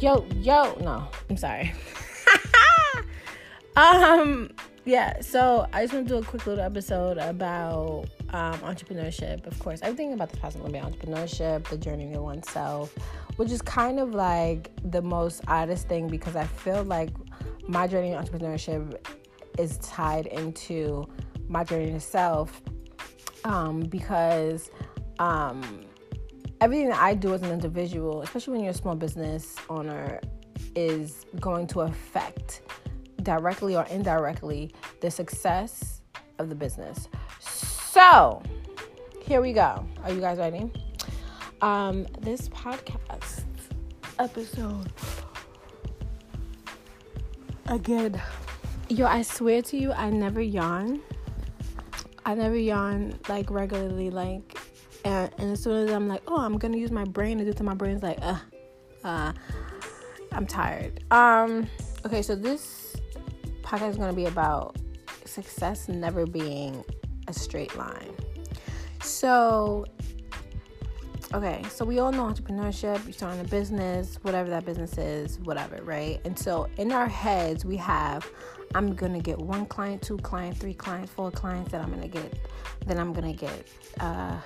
yo, yo. No, I'm sorry. um, yeah. So I just want to do a quick little episode about um, entrepreneurship. Of course, everything about this will be entrepreneurship, the journey of oneself, which is kind of like the most oddest thing because I feel like my journey in entrepreneurship is tied into my journey to self um, because um, everything that I do as an individual, especially when you're a small business owner, is going to affect directly or indirectly the success of the business. So, here we go. Are you guys ready? Um, this podcast episode again. Yo, I swear to you, I never yawn. I never yawn like regularly, like, and, and as soon as I'm like, oh, I'm gonna use my brain to do to my brain's like, uh, uh, I'm tired. Um, okay, so this podcast is gonna be about success never being a straight line. So, okay, so we all know entrepreneurship, you're starting a business, whatever that business is, whatever, right? And so in our heads, we have, I'm gonna get one client, two clients, three clients, four clients, that I'm gonna get, then I'm gonna get, uh,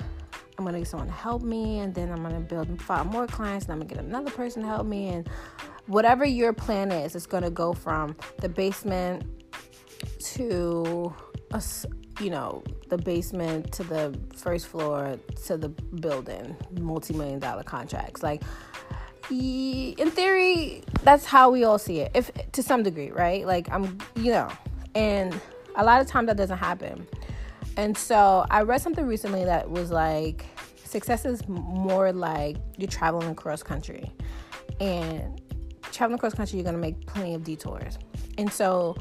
I'm gonna get someone to help me, and then I'm gonna build five more clients, and I'm gonna get another person to help me, and whatever your plan is, it's gonna go from the basement to a, you know, the basement to the first floor to the building, multi-million dollar contracts. Like in theory, that's how we all see it. If to some degree, right? Like I'm, you know, and a lot of times that doesn't happen. And so I read something recently that was like success is more like you're traveling across country. And traveling across country, you're going to make plenty of detours. And so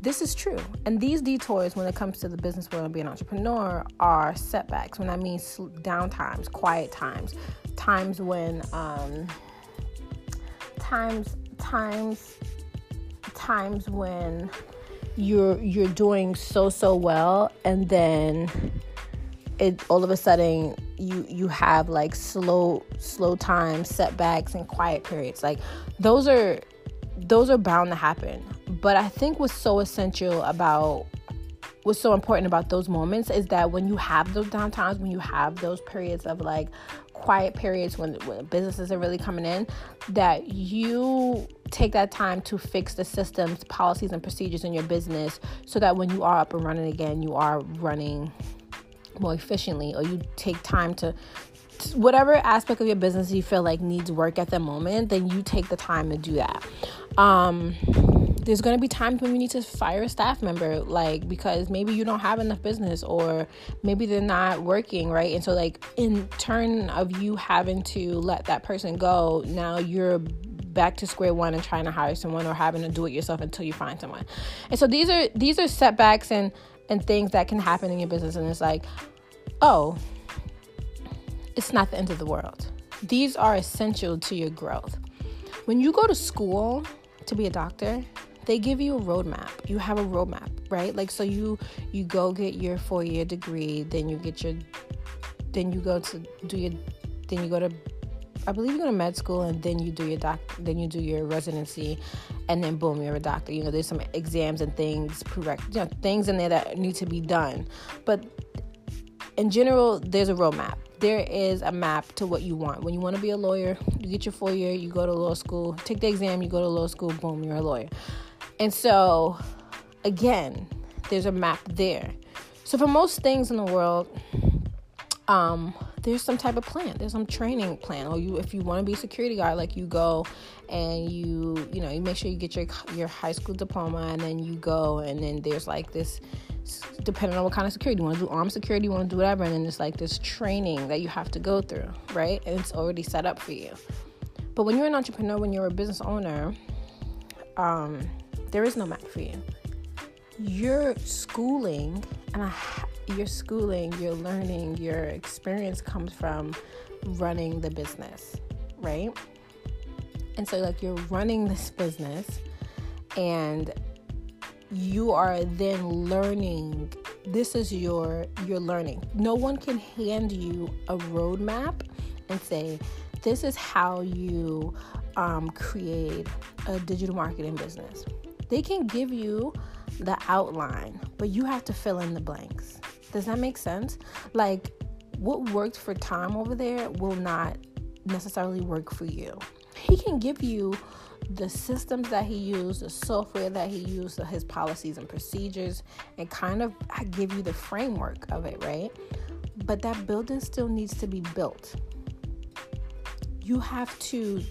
this is true. And these detours, when it comes to the business world and being an entrepreneur, are setbacks. When I mean down times, quiet times, times when, um, times, times, times when you're you're doing so so well, and then it all of a sudden you you have like slow slow times, setbacks, and quiet periods. Like those are those are bound to happen. But I think what's so essential about what's so important about those moments is that when you have those downtimes, when you have those periods of like quiet periods when, when businesses are really coming in, that you take that time to fix the systems, policies, and procedures in your business so that when you are up and running again, you are running more efficiently or you take time to whatever aspect of your business you feel like needs work at the moment, then you take the time to do that. Um, there's going to be times when you need to fire a staff member like because maybe you don't have enough business or maybe they're not working right and so like in turn of you having to let that person go now you're back to square one and trying to hire someone or having to do it yourself until you find someone and so these are these are setbacks and and things that can happen in your business and it's like oh it's not the end of the world. These are essential to your growth. When you go to school to be a doctor, they give you a roadmap. You have a roadmap, right? Like so you you go get your four year degree, then you get your then you go to do your then you go to I believe you go to med school and then you do your doc then you do your residency and then boom you're a doctor. You know, there's some exams and things prereq you know, things in there that need to be done. But in general, there's a roadmap there is a map to what you want. When you want to be a lawyer, you get your four year, you go to law school, take the exam, you go to law school, boom, you're a lawyer. And so, again, there's a map there. So, for most things in the world, um, there's some type of plan. There's some training plan. Or you, if you want to be a security guard, like you go and you, you know, you make sure you get your your high school diploma, and then you go, and then there's like this depending on what kind of security you want to do armed security you want to do whatever and then it's like this training that you have to go through right and it's already set up for you but when you're an entrepreneur when you're a business owner um, there is no map for you. Your schooling and your schooling your learning your experience comes from running the business right? And so like you're running this business and you are then learning. This is your your learning. No one can hand you a roadmap and say this is how you um, create a digital marketing business. They can give you the outline, but you have to fill in the blanks. Does that make sense? Like, what worked for Tom over there will not necessarily work for you. He can give you the systems that he used, the software that he used, his policies and procedures, and kind of give you the framework of it, right? But that building still needs to be built. You have to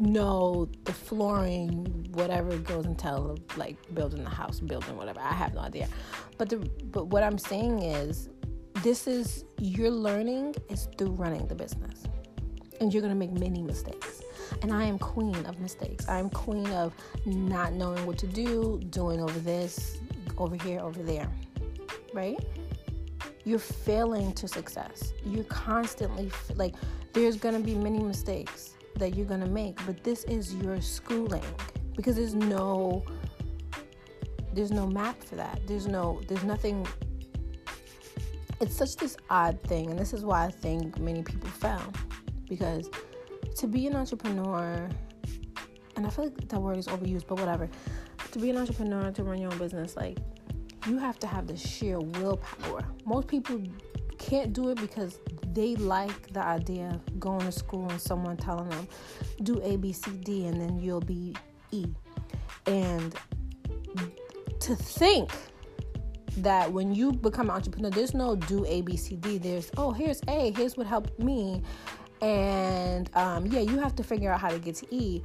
know the flooring, whatever goes into like building the house, building whatever. I have no idea. But the but what I'm saying is this is your learning is through running the business. And you're gonna make many mistakes. And I am queen of mistakes. I'm queen of not knowing what to do, doing over this, over here, over there. Right? You're failing to success. You're constantly like there's gonna be many mistakes that you're going to make, but this is your schooling because there's no there's no map for that. There's no there's nothing it's such this odd thing and this is why I think many people fail because to be an entrepreneur and I feel like that word is overused, but whatever. To be an entrepreneur, to run your own business, like you have to have the sheer willpower. Most people can't do it because they like the idea of going to school and someone telling them, do A, B, C, D, and then you'll be E. And to think that when you become an entrepreneur, there's no do A, B, C, D. There's, oh, here's A, here's what helped me. And um, yeah, you have to figure out how to get to E.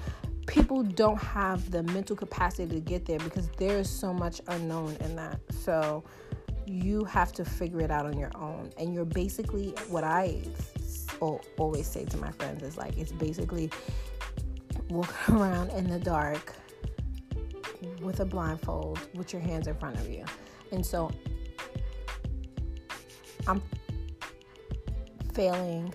People don't have the mental capacity to get there because there's so much unknown in that. So, you have to figure it out on your own. And you're basically what I always say to my friends is like, it's basically walking around in the dark with a blindfold with your hands in front of you. And so I'm failing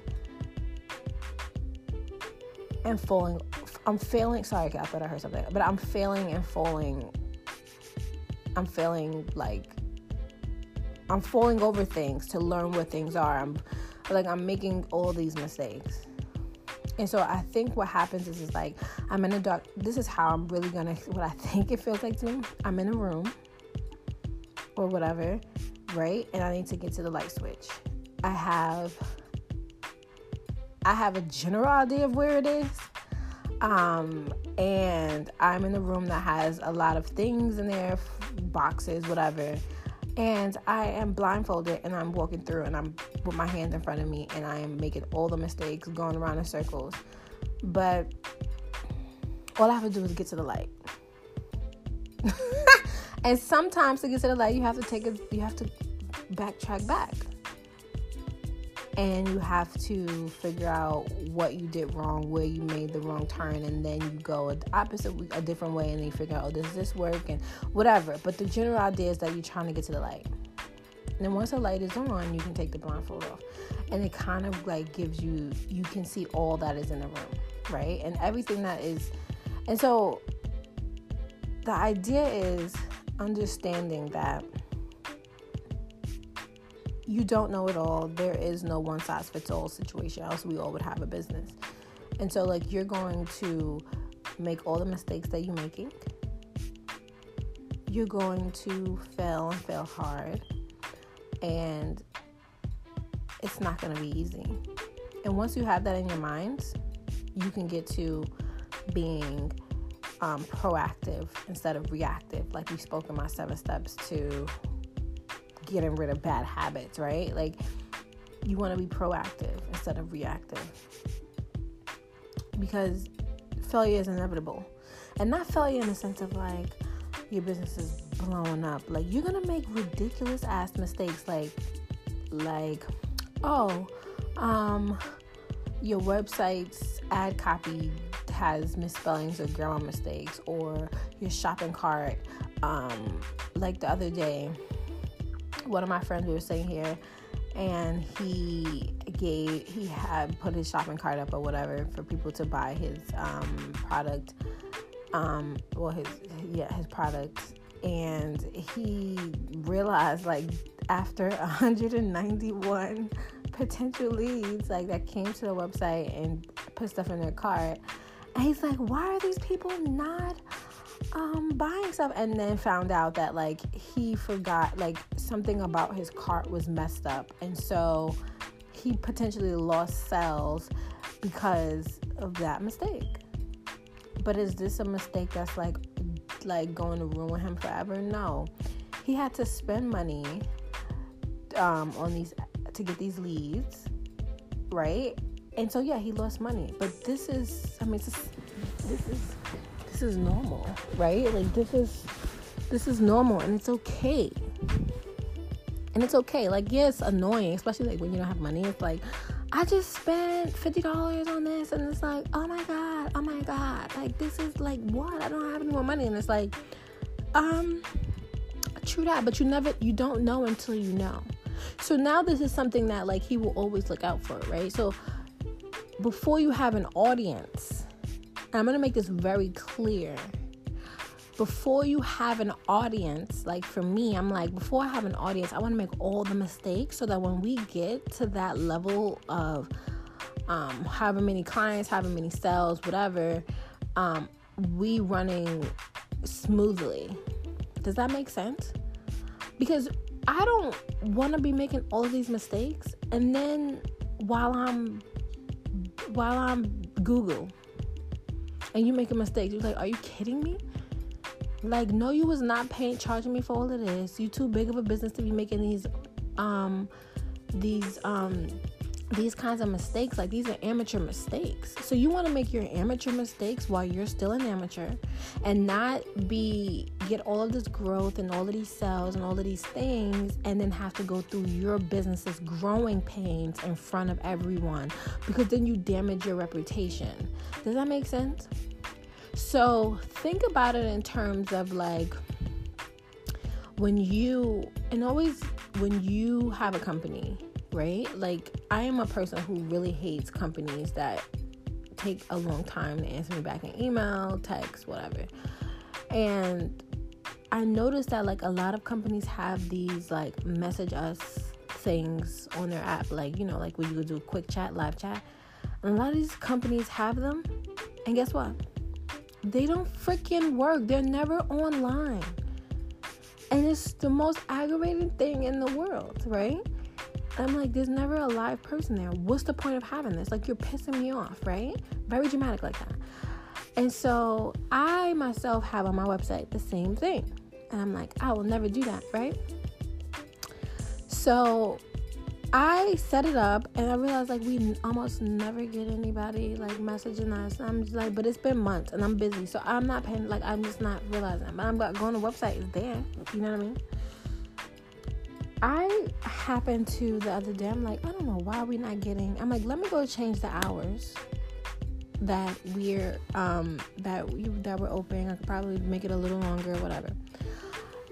and falling. I'm failing. Sorry, I thought I heard something, but I'm failing and falling. I'm failing like I'm falling over things to learn what things are. I'm like I'm making all these mistakes. And so I think what happens is, is like I'm in a dark this is how I'm really gonna what I think it feels like to me. I'm in a room or whatever, right? And I need to get to the light switch. I have I have a general idea of where it is. Um, and I'm in a room that has a lot of things in there, boxes, whatever and I am blindfolded and I'm walking through and I'm with my hands in front of me and I am making all the mistakes, going around in circles. But all I have to do is get to the light. and sometimes to get to the light, you have to take a, you have to backtrack back and you have to figure out what you did wrong, where you made the wrong turn, and then you go the opposite, a different way, and then you figure out, oh, does this work, and whatever. But the general idea is that you're trying to get to the light. And then once the light is on, you can take the blindfold off, and it kind of like gives you, you can see all that is in the room, right, and everything that is, and so the idea is understanding that you don't know it all. There is no one size fits all situation, else we all would have a business. And so, like, you're going to make all the mistakes that you're making. You're going to fail and fail hard. And it's not going to be easy. And once you have that in your mind, you can get to being um, proactive instead of reactive, like we spoke in my seven steps to getting rid of bad habits, right? Like you want to be proactive instead of reactive. Because failure is inevitable. And not failure in the sense of like your business is blowing up. Like you're going to make ridiculous ass mistakes like like oh, um your website's ad copy has misspellings or grammar mistakes or your shopping cart um like the other day one of my friends we were sitting here and he gave he had put his shopping cart up or whatever for people to buy his um, product um well his yeah his products and he realized like after 191 potential leads like that came to the website and put stuff in their cart. And he's like, why are these people not um buying stuff and then found out that like he forgot like something about his cart was messed up. And so he potentially lost sales because of that mistake. But is this a mistake that's like like going to ruin him forever? No. He had to spend money um on these to get these leads right? And so yeah he lost money. But this is i mean this is this is normal right? Like this is this is normal and it's okay. And it's okay. Like yeah annoying especially like when you don't have money. It's like i just spent $50 on this and it's like oh my god oh my god. Like this is like what? I don't have any more money. And it's like um true that but you never you don't know until you know. So now this is something that like he will always look out for right? So before you have an audience and i'm going to make this very clear before you have an audience, like for me, I'm like, before I have an audience, I want to make all the mistakes so that when we get to that level of um, however many clients, however many sales, whatever, um, we running smoothly. Does that make sense? Because I don't want to be making all of these mistakes and then while I'm while I'm Google and you make a mistake, you're like, are you kidding me? Like, no, you was not paying charging me for all of this. You too big of a business to be making these um these um these kinds of mistakes like these are amateur mistakes. So you want to make your amateur mistakes while you're still an amateur and not be get all of this growth and all of these sales and all of these things and then have to go through your business's growing pains in front of everyone because then you damage your reputation. Does that make sense? So think about it in terms of like when you, and always when you have a company, right? Like I am a person who really hates companies that take a long time to answer me back in email, text, whatever. And I noticed that like a lot of companies have these like message us things on their app, like you know, like where you do a quick chat, live chat. And a lot of these companies have them. And guess what? They don't freaking work. They're never online. And it's the most aggravating thing in the world, right? I'm like, there's never a live person there. What's the point of having this? Like, you're pissing me off, right? Very dramatic like that. And so I myself have on my website the same thing. And I'm like, I will never do that, right? So I set it up and I realized like we almost never get anybody like messaging us. I'm just like, but it's been months and I'm busy, so I'm not paying. Like I'm just not realizing. But I'm going to the website. is there. You know what I mean? I happened to the other day. I'm like, I don't know why we're not getting. I'm like, let me go change the hours that we're um that we that we're open. I could probably make it a little longer, whatever.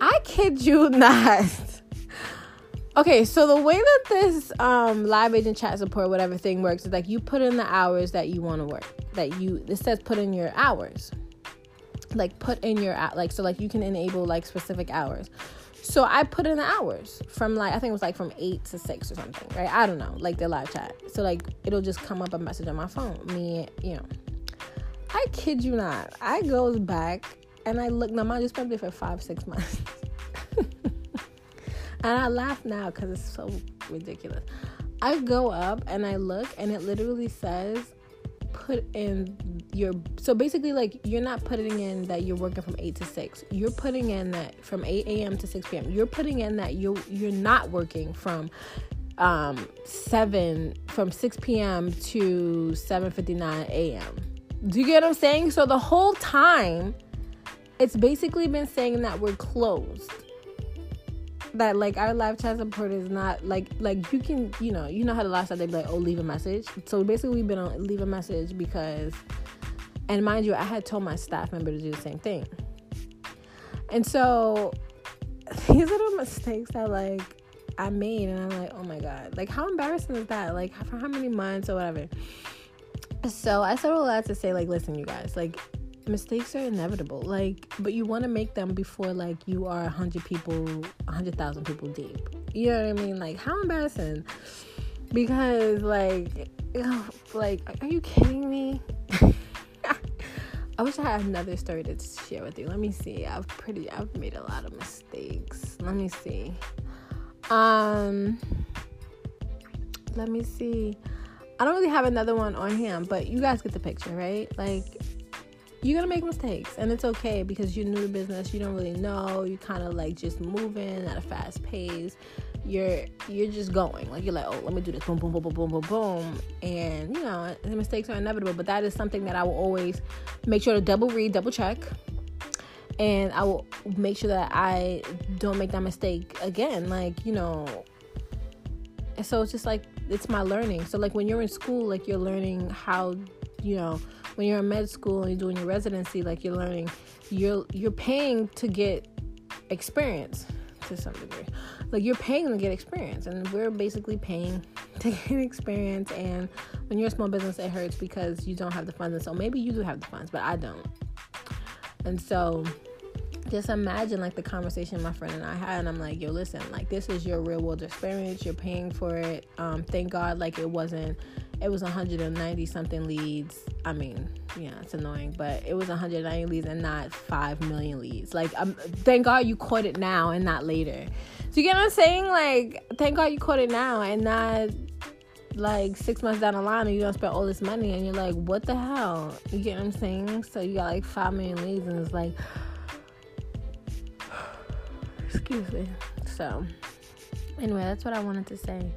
I kid you not. Okay, so the way that this um, live agent chat support whatever thing works is like you put in the hours that you want to work. That you it says put in your hours. Like put in your like so like you can enable like specific hours. So I put in the hours from like I think it was like from eight to six or something, right? I don't know, like the live chat. So like it'll just come up a message on my phone. Me, you know. I kid you not. I goes back and I look. Now, mind just been there for five, six months. And I laugh now because it's so ridiculous. I go up and I look, and it literally says, put in your. So basically, like, you're not putting in that you're working from 8 to 6. You're putting in that from 8 a.m. to 6 p.m. You're putting in that you you're not working from um 7 from 6 p.m. to 7:59 a.m. Do you get what I'm saying? So the whole time it's basically been saying that we're closed that like our live chat support is not like like you can you know you know how the last time they be like oh leave a message. So basically we've been on leave a message because and mind you I had told my staff member to do the same thing. And so these little mistakes that like I made and I'm like oh my god. Like how embarrassing is that? Like for how many months or whatever. So I said all that to say like listen you guys like mistakes are inevitable like but you want to make them before like you are 100 people 100,000 people deep you know what i mean like how embarrassing because like like are you kidding me I wish I had another story to share with you. Let me see. I've pretty I've made a lot of mistakes. Let me see. Um let me see. I don't really have another one on hand, but you guys get the picture, right? Like you're gonna make mistakes and it's okay because you're new to business you don't really know you're kind of like just moving at a fast pace. You're you're just going. Like you're like oh let me do this. Boom boom boom boom boom boom boom. And you know the mistakes are inevitable but that is something that i will always make sure to double read double check. And i will make sure that i don't make that mistake again. Like you know so it's just like it's my learning. So like when you're in school like you're learning how you know when you're in med school and you're doing your residency like you're learning you're you're paying to get experience to some degree. Like you're paying to get experience and we're basically paying to get experience and when you're a small business it hurts because you don't have the funds and so maybe you do have the funds but i don't. And so just imagine like the conversation my friend and I had, and I'm like, yo, listen, like this is your real world experience. You're paying for it. Um, thank God, like it wasn't. It was 190 something leads. I mean, yeah, it's annoying, but it was 190 leads and not five million leads. Like, um, thank God you caught it now and not later. So you get what I'm saying? Like, thank God you caught it now and not like six months down the line and you don't spend all this money and you're like, what the hell? You get what I'm saying? So you got like five million leads and it's like excuse me. So, anyway, that's what I wanted to say,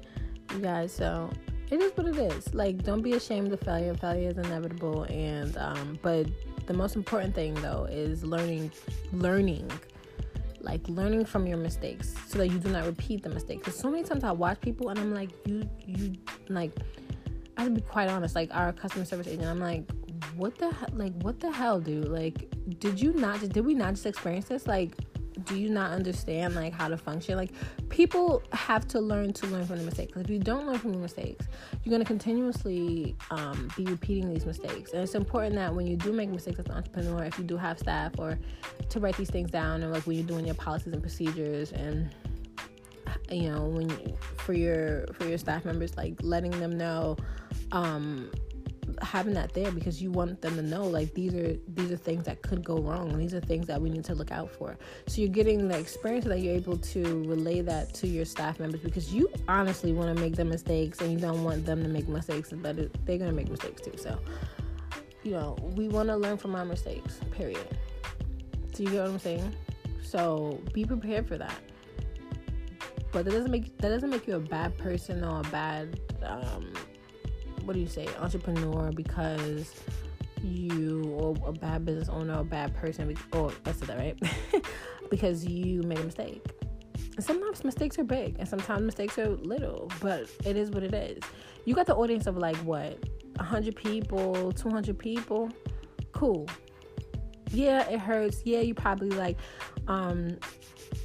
you guys. So, it is what it is. Like, don't be ashamed of failure. Failure is inevitable, and um, but the most important thing though is learning, learning, like learning from your mistakes, so that you do not repeat the mistakes. Because so many times I watch people and I'm like, you, you, like, I have to be quite honest. Like our customer service agent, I'm like, what the? Like, what the hell, dude? Like, did you not? Did we not just experience this? Like do you not understand like how to function? Like people have to learn to learn from the mistakes. If you don't learn from the mistakes you're going to continuously um, be repeating these mistakes. And it's important that when you do make mistakes as an entrepreneur if you do have staff or to write these things down and like when you're doing your policies and procedures and you know when you, for your for your staff members like letting them know um having that there because you want them to know like these are these are things that could go wrong. And these are things that we need to look out for. So you're getting the experience that you're able to relay that to your staff members because you honestly want to make the mistakes and you don't want them to make mistakes but they're going to make mistakes too. So you know we want to learn from our mistakes period. So you get what i'm saying? So be prepared for that. But that doesn't make that doesn't make you a bad person or a bad um, what do you say entrepreneur because you or a bad business owner a bad person or I said that right because you made a mistake. Sometimes mistakes are big and sometimes mistakes are little, but it is what it is. You got the audience of like what 100 people, 200 people. Cool. Yeah, it hurts. Yeah, you probably like um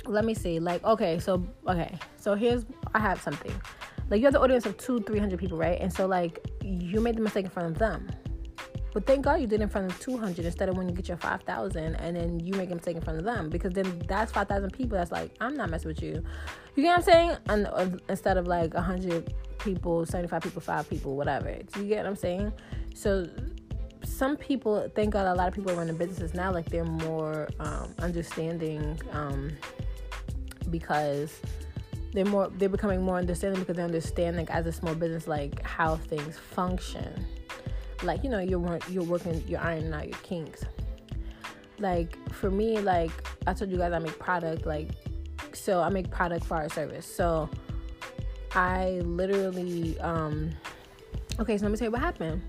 let me see. Like okay, so okay. So here's I have something like you have the audience of two, three hundred people, right? And so like you made the mistake in front of them. But thank God you did it in front of 200 instead of when you get your 5,000 and then you make a mistake in front of them because then that's 5,000 people that's like, I'm not messing with you. You get what I'm saying? And, uh, instead of like 100 people, 75 people, 5 people, whatever. Do you get what I'm saying? So some people, thank God a lot of people running businesses now, like they're more um, understanding um, because they're more they're becoming more understanding because they understand like as a small business like how things function. Like you know you're you're working you're ironing out your kinks. Like for me like i told you guys i make product like so i make product for our service. So i literally um okay so let me tell you what happened.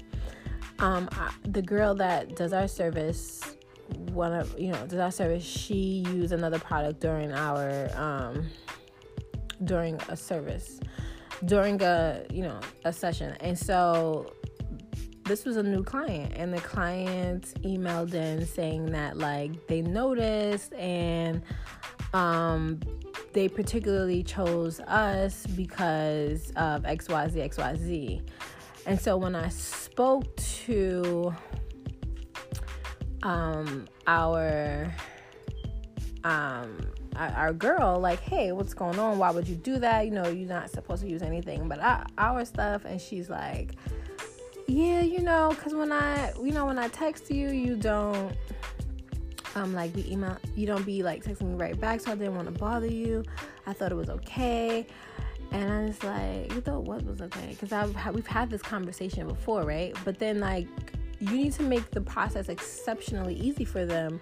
Um I, the girl that does our service one of you know does our service she used another product during our um during a service, during a you know a session, and so this was a new client and the client emailed in saying that like they noticed and um they particularly chose us because of xyz xyz and so when i spoke to um our um our girl like hey what's going on? Why would you do that? You know you're not supposed to use anything. But our stuff and she's like yeah you know because when i you know when i text you you don't um like be email you don't be like texting me right back so i didn't want to bother you. I thought it was okay. And i was like you thought what was okay? Because i've we've had this conversation before right? But then like you need to make the process exceptionally easy for them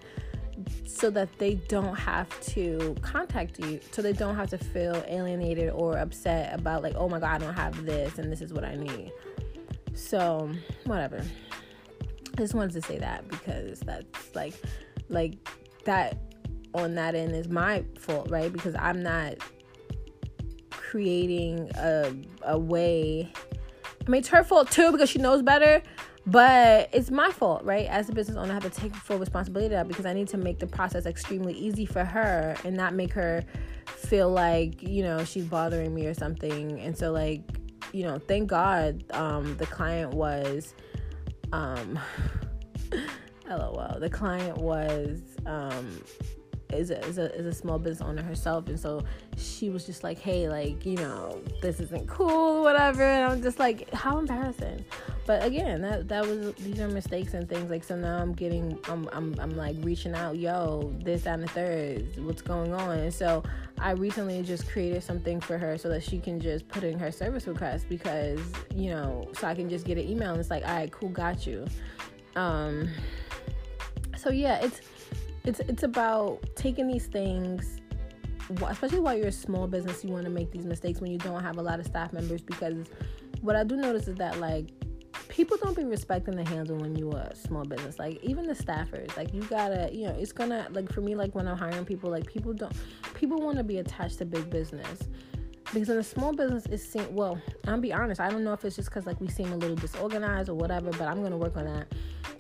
so that they don't have to contact you so they don't have to feel alienated or upset about like oh my god i don't have this and this is what i need. So whatever. I just wanted to say that because that's like like that on that end is my fault right? Because i'm not creating a, a way i mean it's her fault too because she knows better but it's my fault, right? As a business owner, I have to take full responsibility of that because I need to make the process extremely easy for her and not make her feel like, you know, she's bothering me or something. And so, like, you know, thank God um, the client was, um, lol, the client was, um, is a, is a is a small business owner herself, and so she was just like, "Hey, like you know, this isn't cool, whatever." And I'm just like, "How embarrassing!" But again, that that was these are mistakes and things like so. Now I'm getting, I'm I'm I'm like reaching out, yo, this and the third, what's going on? And so I recently just created something for her so that she can just put in her service request because you know, so I can just get an email and it's like, "All right, cool, got you." Um. So yeah, it's it's it's about taking these things especially while you're a small business you want to make these mistakes when you don't have a lot of staff members because what i do notice is that like people don't be respecting the handle when you are a small business like even the staffers like you gotta you know it's gonna like for me like when i'm hiring people like people don't people want to be attached to big business because in a small business it's seem well i'll be honest i don't know if it's just because like we seem a little disorganized or whatever but i'm gonna work on that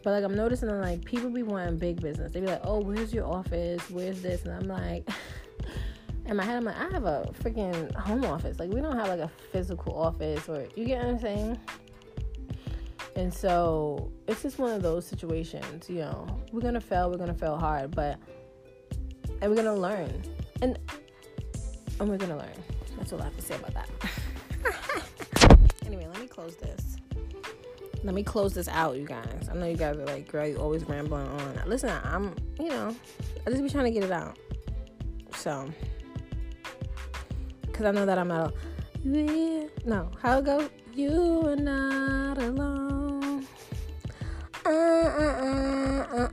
but like I'm noticing that like people be wanting big business. They be like, oh, where's your office? Where's this? And I'm like, in my head, I'm like, I have a freaking home office. Like we don't have like a physical office, or you get what I'm saying. And so it's just one of those situations. You know, we're gonna fail. We're gonna fail hard, but and we're gonna learn. And and we're gonna learn. That's all I have to say about that. anyway, let me close this let me close this out, you guys. I know you guys are like, girl, you always rambling on. Listen, I'm, you know, I just be trying to get it out. So, because I know that I'm not, yeah, no, how it go? You are not alone. Uh, uh, uh,